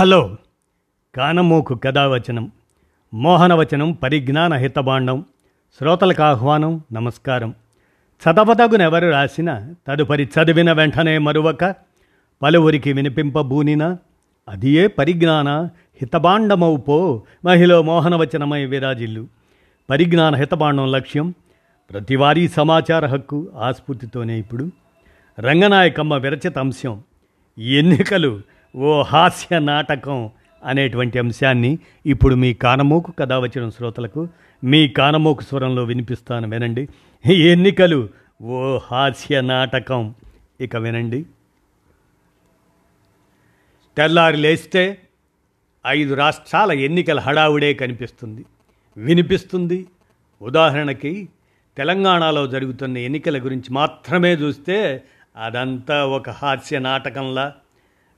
Hello. కానమోకు కథావచనం మోహనవచనం పరిజ్ఞాన హితబాండం శ్రోతలకు ఆహ్వానం నమస్కారం. చదవదగునెవరు రాసిన తదుపరి చదివిన వెంటనే మరువక పలువురికి వినిపింపబూనిన ఏ పరిజ్ఞాన హితబాండమవు పో మహిళ మోహనవచనమై విరాజిల్లు. పరిజ్ఞాన హితబాండం లక్ష్యం ప్రతివారీ సమాచార హక్కు ఆస్ఫూర్తితోనే ఇప్పుడు. రంగనాయకమ్మ విరచిత అంశం ఎన్నికలు ఓ హాస్య నాటకం అనేటువంటి అంశాన్ని ఇప్పుడు మీ కానమోకు కథ వచ్చిన శ్రోతలకు మీ కానమోకు స్వరంలో వినిపిస్తాను వినండి. ఎన్నికలు ఓ హాస్య నాటకం. ఇక వినండి. తెల్లారి లేస్తే ఐదు రాష్ట్రాల ఎన్నికల హడావుడే కనిపిస్తుంది. వినిపిస్తుంది. ఉదాహరణకి తెలంగాణలో జరుగుతున్న ఎన్నికల గురించి మాత్రమే చూస్తే అదంతా ఒక హాస్య నాటకంలా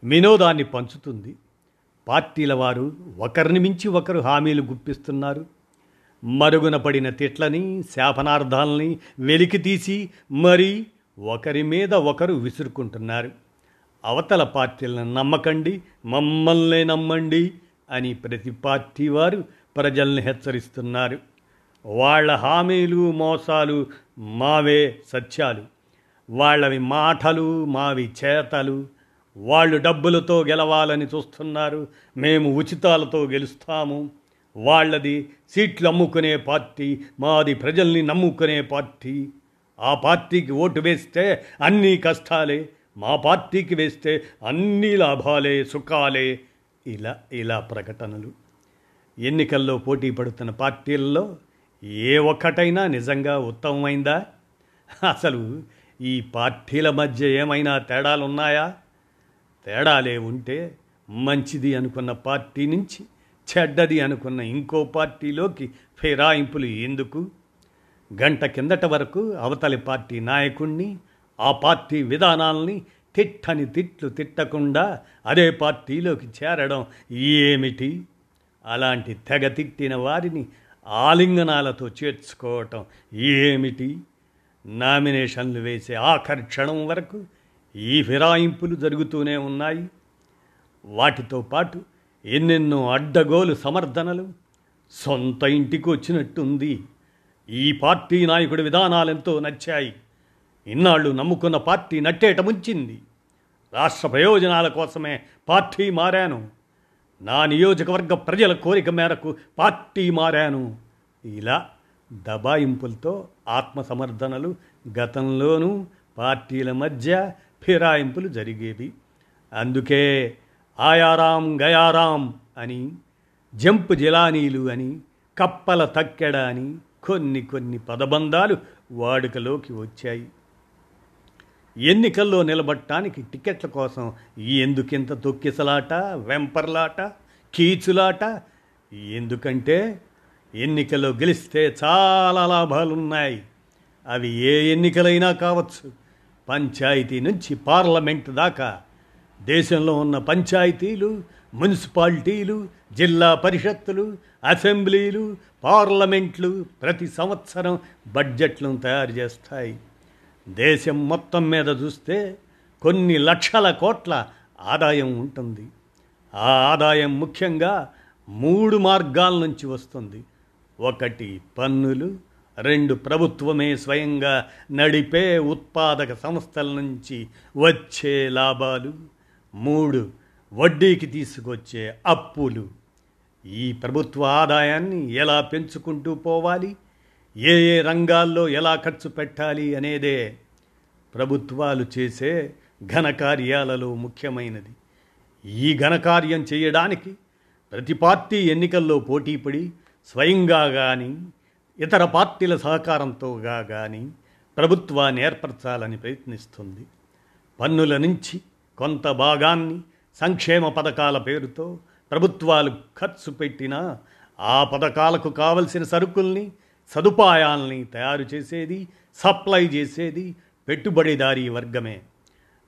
వినోదాన్ని పంచుతుంది. పార్టీల వారు ఒకరిని మించి ఒకరు హామీలు గుప్పిస్తున్నారు. మరుగున పడిన తిట్లని శాపనార్థాలని వెలికి తీసి మరీ ఒకరి మీద ఒకరు విసురుకుంటున్నారు. అవతల పార్టీలను నమ్మకండి మమ్మల్నే నమ్మండి అని ప్రతి పార్టీ వారు ప్రజల్ని హెచ్చరిస్తున్నారు. వాళ్ళ హామీలు మోసాలు మావే సత్యాలు. వాళ్ళవి మాటలు మావి చేతలు. వాళ్ళు డబ్బులతో గెలవాలని చూస్తున్నారు. మేము ఉచితాలతో గెలుస్తాము. వాళ్ళది సీట్లు అమ్ముకునే పార్టీ మాది ప్రజల్ని నమ్ముకునే పార్టీ. ఆ పార్టీకి ఓటు వేస్తే అన్నీ కష్టాలే మా పార్టీకి వేస్తే అన్ని లాభాలే సుఖాలే. ఇలా ఇలా ప్రకటనలు. ఎన్నికల్లో పోటీ పడుతున్న పార్టీల్లో ఏ ఒక్కటైనా నిజంగా ఉత్తమమైందా? అసలు ఈ పార్టీల మధ్య ఏమైనా తేడాలు ఉన్నాయా తేడాలే ఉంటే మంచిది అనుకున్న పార్టీ నుంచి చెడ్డది అనుకున్న ఇంకో పార్టీలోకి ఫిరాయింపులు ఎందుకు? గంట కిందట వరకు అవతలి పార్టీ నాయకుణ్ణి ఆ పార్టీ విధానాల్ని తిట్టని తిట్లు తిట్టకుండా అదే పార్టీలోకి చేరడం ఏమిటి? అలాంటి తెగ తిట్టిన వారిని ఆలింగనాలతో చేర్చుకోవటం ఏమిటి? నామినేషన్లు వేసే ఆఖరి క్షణం వరకు ఈ ఫిరాయింపులు జరుగుతూనే ఉన్నాయి. వాటితో పాటు ఎన్నెన్నో అడ్డగోలు సమర్థనలు సొంత ఇంటికి వచ్చినట్టుంది. ఈ పార్టీ నాయకుడి విధానాలెంతో నచ్చాయి. ఇన్నాళ్ళు నమ్ముకున్న పార్టీ నట్టేట ముంచింది. రాష్ట్ర ప్రయోజనాల కోసమే పార్టీ మారాను. నా నియోజకవర్గ ప్రజల కోరిక మేరకు పార్టీ మారాను. ఇలా దబాయింపులతో ఆత్మసమర్థనలు గతంలోనూ పార్టీల మధ్య ఫిరాయింపులు జరిగేవి. అందుకే ఆయారాం గయారాం అని జంప్ జిలానీలు అని కప్పల తక్కెడ అని కొన్ని కొన్ని పదబంధాలు వాడుకలోకి వచ్చాయి. ఎన్నికల్లో నిలబడటానికి టికెట్ల కోసం ఎందుకింత తొక్కిసలాట వెంపర్లాట కీచులాట? ఎందుకంటే ఎన్నికల్లో గెలిస్తే చాలా లాభాలున్నాయి. అవి ఏ ఎన్నికలైనా కావచ్చు. పంచాయతీ నుంచి పార్లమెంట్ దాకా. దేశంలో ఉన్న పంచాయతీలు మున్సిపాలిటీలు జిల్లా పరిషత్తులు అసెంబ్లీలు పార్లమెంట్లు ప్రతి సంవత్సరం బడ్జెట్లను తయారు చేస్తాయి. దేశం మొత్తం మీద చూస్తే కొన్ని లక్షల కోట్ల ఆదాయం ఉంటుంది. ఆ ఆదాయం ముఖ్యంగా మూడు మార్గాల నుంచి వస్తుంది. ఒకటి పన్నులు రెండు ప్రభుత్వమే స్వయంగా నడిపే ఉత్పాదక సంస్థల నుంచి వచ్చే లాభాలు మూడు వడ్డీకి తీసుకొచ్చే అప్పులు. ఈ ప్రభుత్వ ఆదాయాన్ని ఎలా పెంచుకుంటూ పోవాలి? ఏ ఏ రంగాల్లో ఎలా ఖర్చు పెట్టాలి అనేదే ప్రభుత్వాలు చేసే ఘనకార్యాలలో ముఖ్యమైనది. ఈ ఘనకార్యం చేయడానికి ప్రతి పార్టీ ఎన్నికల్లో పోటీపడి స్వయంగా కానీ ఇతర పార్టీల సహకారంతోగా కానీ ప్రభుత్వాన్ని ఏర్పరచాలని ప్రయత్నిస్తుంది. పన్నుల నుంచి కొంత భాగాన్ని సంక్షేమ పథకాల పేరుతో ప్రభుత్వాలు ఖర్చు పెట్టినా ఆ పథకాలకు కావలసిన సరుకుల్ని సదుపాయాల్ని తయారు చేసేది సప్లై చేసేది పెట్టుబడిదారీ వర్గమే.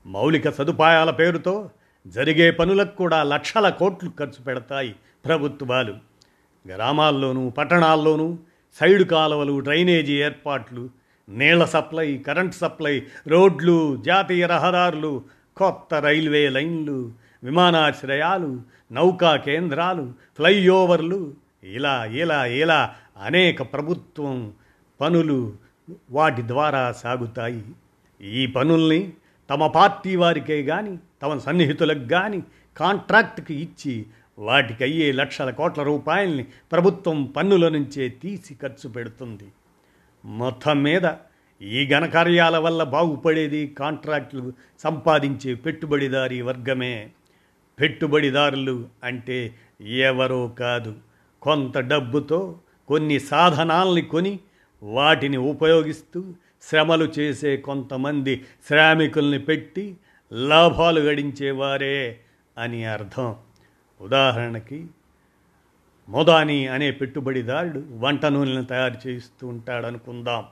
మౌలిక సదుపాయాల పేరుతో జరిగే పనులకు కూడా లక్షల కోట్లు ఖర్చు పెడతాయి ప్రభుత్వాలు. గ్రామాల్లోనూ పట్టణాల్లోనూ సైడు కాలువలు డ్రైనేజీ ఏర్పాట్లు నీళ్ళ సప్లై కరెంట్ సప్లై రోడ్లు జాతీయ రహదారులు కొత్త రైల్వే లైన్లు విమానాశ్రయాలు నౌకా కేంద్రాలు ఫ్లైఓవర్లు ఇలా ఇలా ఇలా అనేక ప్రభుత్వం పనులు వాటి ద్వారా సాగుతాయి. ఈ పనుల్ని తమ పార్టీ వారికే కానీ తమ సన్నిహితులకు కానీ కాంట్రాక్ట్కి ఇచ్చి వాటికి అయ్యే లక్షల కోట్ల రూపాయల్ని ప్రభుత్వం పన్నుల నుంచే తీసి ఖర్చు పెడుతుంది. మొత్తం మీద ఈ ఘనకార్యాల వల్ల బాగుపడేది కాంట్రాక్టులు సంపాదించే పెట్టుబడిదారీ వర్గమే. పెట్టుబడిదారులు అంటే ఎవరో కాదు. కొంత డబ్బుతో కొన్ని సాధనాల్ని కొని వాటిని ఉపయోగిస్తూ శ్రమలు చేసే కొంతమంది శ్రామికుల్ని పెట్టి లాభాలు గడించేవారే అని అర్థం. ఉదాహరణకి మొదాని అనే పెట్టుబడిదారుడు వంట నూనెను తయారు చేస్తూ ఉంటాడనుకుందాం.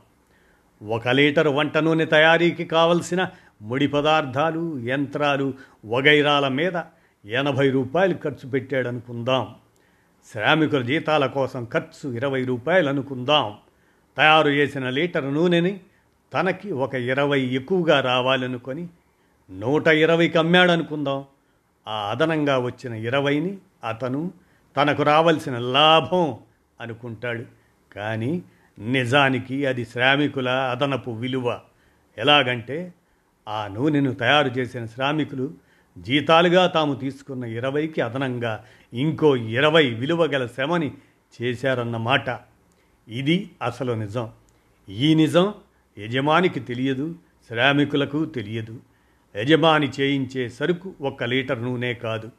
ఒక లీటర్ వంట నూనె తయారీకి కావలసిన ముడి పదార్థాలు యంత్రాలు వగైరాల మీద ఎనభై రూపాయలు ఖర్చు పెట్టాడనుకుందాం. శ్రామికుల జీతాల కోసం ఖర్చు ఇరవై రూపాయలు అనుకుందాం తయారు చేసిన లీటర్ నూనెని తనకి ఒక ఇరవై ఎక్కువగా రావాలనుకొని నూట ఇరవైకి అమ్మాడనుకుందాం. ఆ అదనంగా వచ్చిన ఇరవైని అతను తనకు రావలసిన లాభం అనుకుంటాడు. కానీ నిజానికి అది శ్రామికుల అదనపు విలువ. ఎలాగంటే ఆ నూనెను తయారు చేసిన శ్రామికులు జీతాలుగా తాము తీసుకున్న ఇరవైకి అదనంగా ఇంకో ఇరవై విలువ గల శ్రమని చేశారన్నమాట ఇది అసలు నిజం. ఈ నిజం యజమానికి తెలియదు శ్రామికులకు తెలియదు. యజమాని చేయించే సరుకు ఒక్క లీటర్ నూనె కాదు.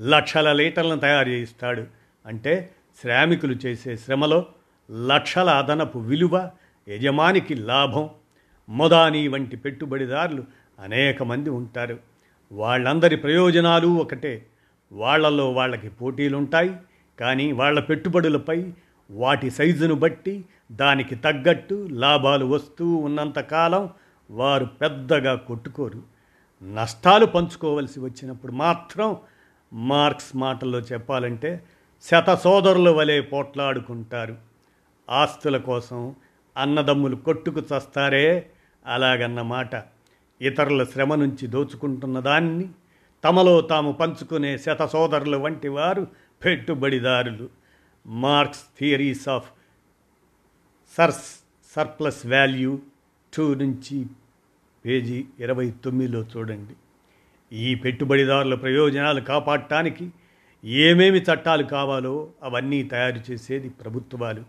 లక్షల లీటర్లను తయారు చేయిస్తాడు. అంటే శ్రామికులు చేసే శ్రమలో లక్షల అదనపు విలువ యజమానికి లాభం. మొదాని వంటి పెట్టుబడిదారులు అనేక మంది ఉంటారు. వాళ్ళందరి ప్రయోజనాలు ఒకటే. వాళ్ళలో వాళ్ళకి పోటీలుంటాయి. కానీ వాళ్ళ పెట్టుబడులపై వాటి సైజును బట్టి దానికి తగ్గట్టు లాభాలు వస్తూ ఉన్నంతకాలం వారు పెద్దగా కొట్టుకోరు. నష్టాలు పంచుకోవలసి వచ్చినప్పుడు మాత్రం మార్క్స్ మాటల్లో చెప్పాలంటే శత సోదరుల వలె పోట్లాడుకుంటారు. ఆస్తుల కోసం అన్నదమ్ములు కొట్టుకు చస్తారే అలాగన్నమాట. ఇతరుల శ్రమ నుంచి దోచుకుంటున్న దాన్ని తమలో తాము పంచుకునే శత సోదరులు వంటి వారు పెట్టుబడిదారులు. మార్క్స్ థియరీస్ ఆఫ్ సర్స్ సర్ప్లస్ వాల్యూ టూ నుంచి పేజీ ఇరవై తొమ్మిదిలో చూడండి. ఈ పెట్టుబడిదారుల ప్రయోజనాలు కాపాడటానికి ఏమేమి చట్టాలు కావాలో అవన్నీ తయారు చేసేది ప్రభుత్వాలు.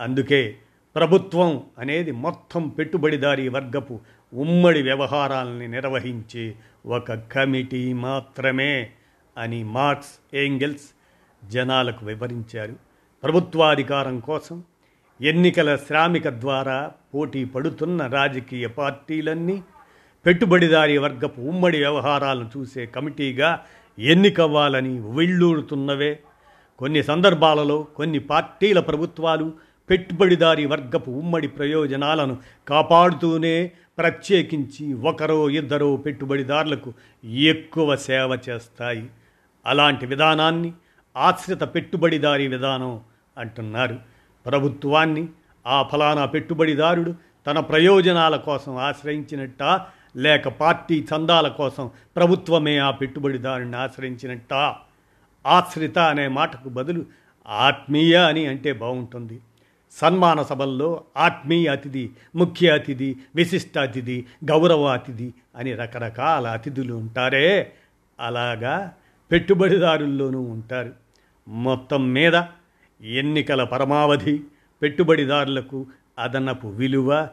అందుకే ప్రభుత్వం అనేది మొత్తం పెట్టుబడిదారీ వర్గపు ఉమ్మడి వ్యవహారాలని నిర్వహించే ఒక కమిటీ మాత్రమే అని మార్క్స్ ఏంగెల్స్ జనాలకు వివరించారు. ప్రభుత్వాధికారం కోసం ఎన్నికల శ్రామిక ద్వారా పోటీ పడుతున్న రాజకీయ పార్టీలన్నీ పెట్టుబడిదారీ వర్గపు ఉమ్మడి వ్యవహారాలను చూసే కమిటీగా ఎన్నికవ్వాలని వెళ్ళూరుతున్నవే. కొన్ని సందర్భాలలో కొన్ని పార్టీల ప్రభుత్వాలు పెట్టుబడిదారీ వర్గపు ఉమ్మడి ప్రయోజనాలను కాపాడుతూనే ప్రత్యేకించి ఒకరో ఇద్దరో పెట్టుబడిదారులకు ఎక్కువ సేవ చేస్తాయి. అలాంటి విధానాన్ని ఆశ్రిత పెట్టుబడిదారీ విధానం అంటున్నారు. ప్రభుత్వాన్ని ఆ ఫలానా పెట్టుబడిదారుడు తన ప్రయోజనాల కోసం ఆశ్రయించినట్ట లేక పార్టీ చందాల కోసం ప్రభుత్వమే ఆ పెట్టుబడిదారుని ఆశ్రయించినట్ట? ఆశ్రిత అనే మాటకు బదులు ఆత్మీయ అని అంటే బాగుంటుంది. సన్మాన సభల్లో ఆత్మీయ అతిథి ముఖ్య అతిథి విశిష్ట అతిథి గౌరవ అతిథి అని రకరకాల అతిథులు ఉంటారే? అలాగా పెట్టుబడిదారుల్లోనూ ఉంటారు. మొత్తం మీద ఎన్నికల పరమావధి పెట్టుబడిదారులకు అదనపు విలువ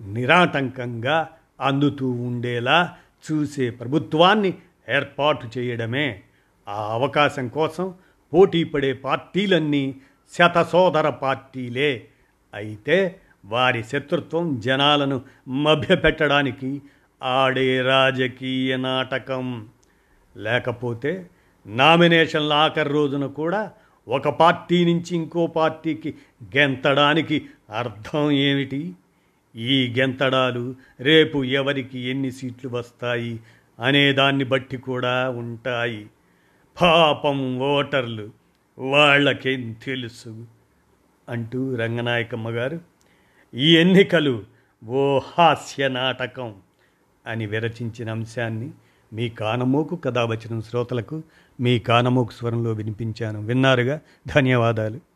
నిరాటంకంగా అందుతూ ఉండేలా చూసే ప్రభుత్వాన్ని ఏర్పాటు చేయడమే ఆ అవకాశం కోసం పోటీ పడే పార్టీలన్నీ శతసోదర పార్టీలే. అయితే వారి శత్రుత్వం జనాలను మభ్యపెట్టడానికి ఆడే రాజకీయ నాటకం. లేకపోతే నామినేషన్ల ఆఖరి రోజున కూడా ఒక పార్టీ నుంచి ఇంకో పార్టీకి గెంతడానికి అర్థం ఏమిటి? ఈ గెంతడాలు రేపు ఎవరికి ఎన్ని సీట్లు వస్తాయి అనేదాన్ని బట్టి కూడా ఉంటాయి. పాపం ఓటర్లు వాళ్ళకేం తెలుసు? అంటూ రంగనాయకమ్మ గారు ఈ ఎన్నికలు ఓ హాస్య నాటకం అని విరచించిన అంశాన్ని మీ కానమోకు కథావచనం శ్రోతలకు మీ కానమోకు స్వరంలో వినిపించాను. విన్నారుగా? ధన్యవాదాలు.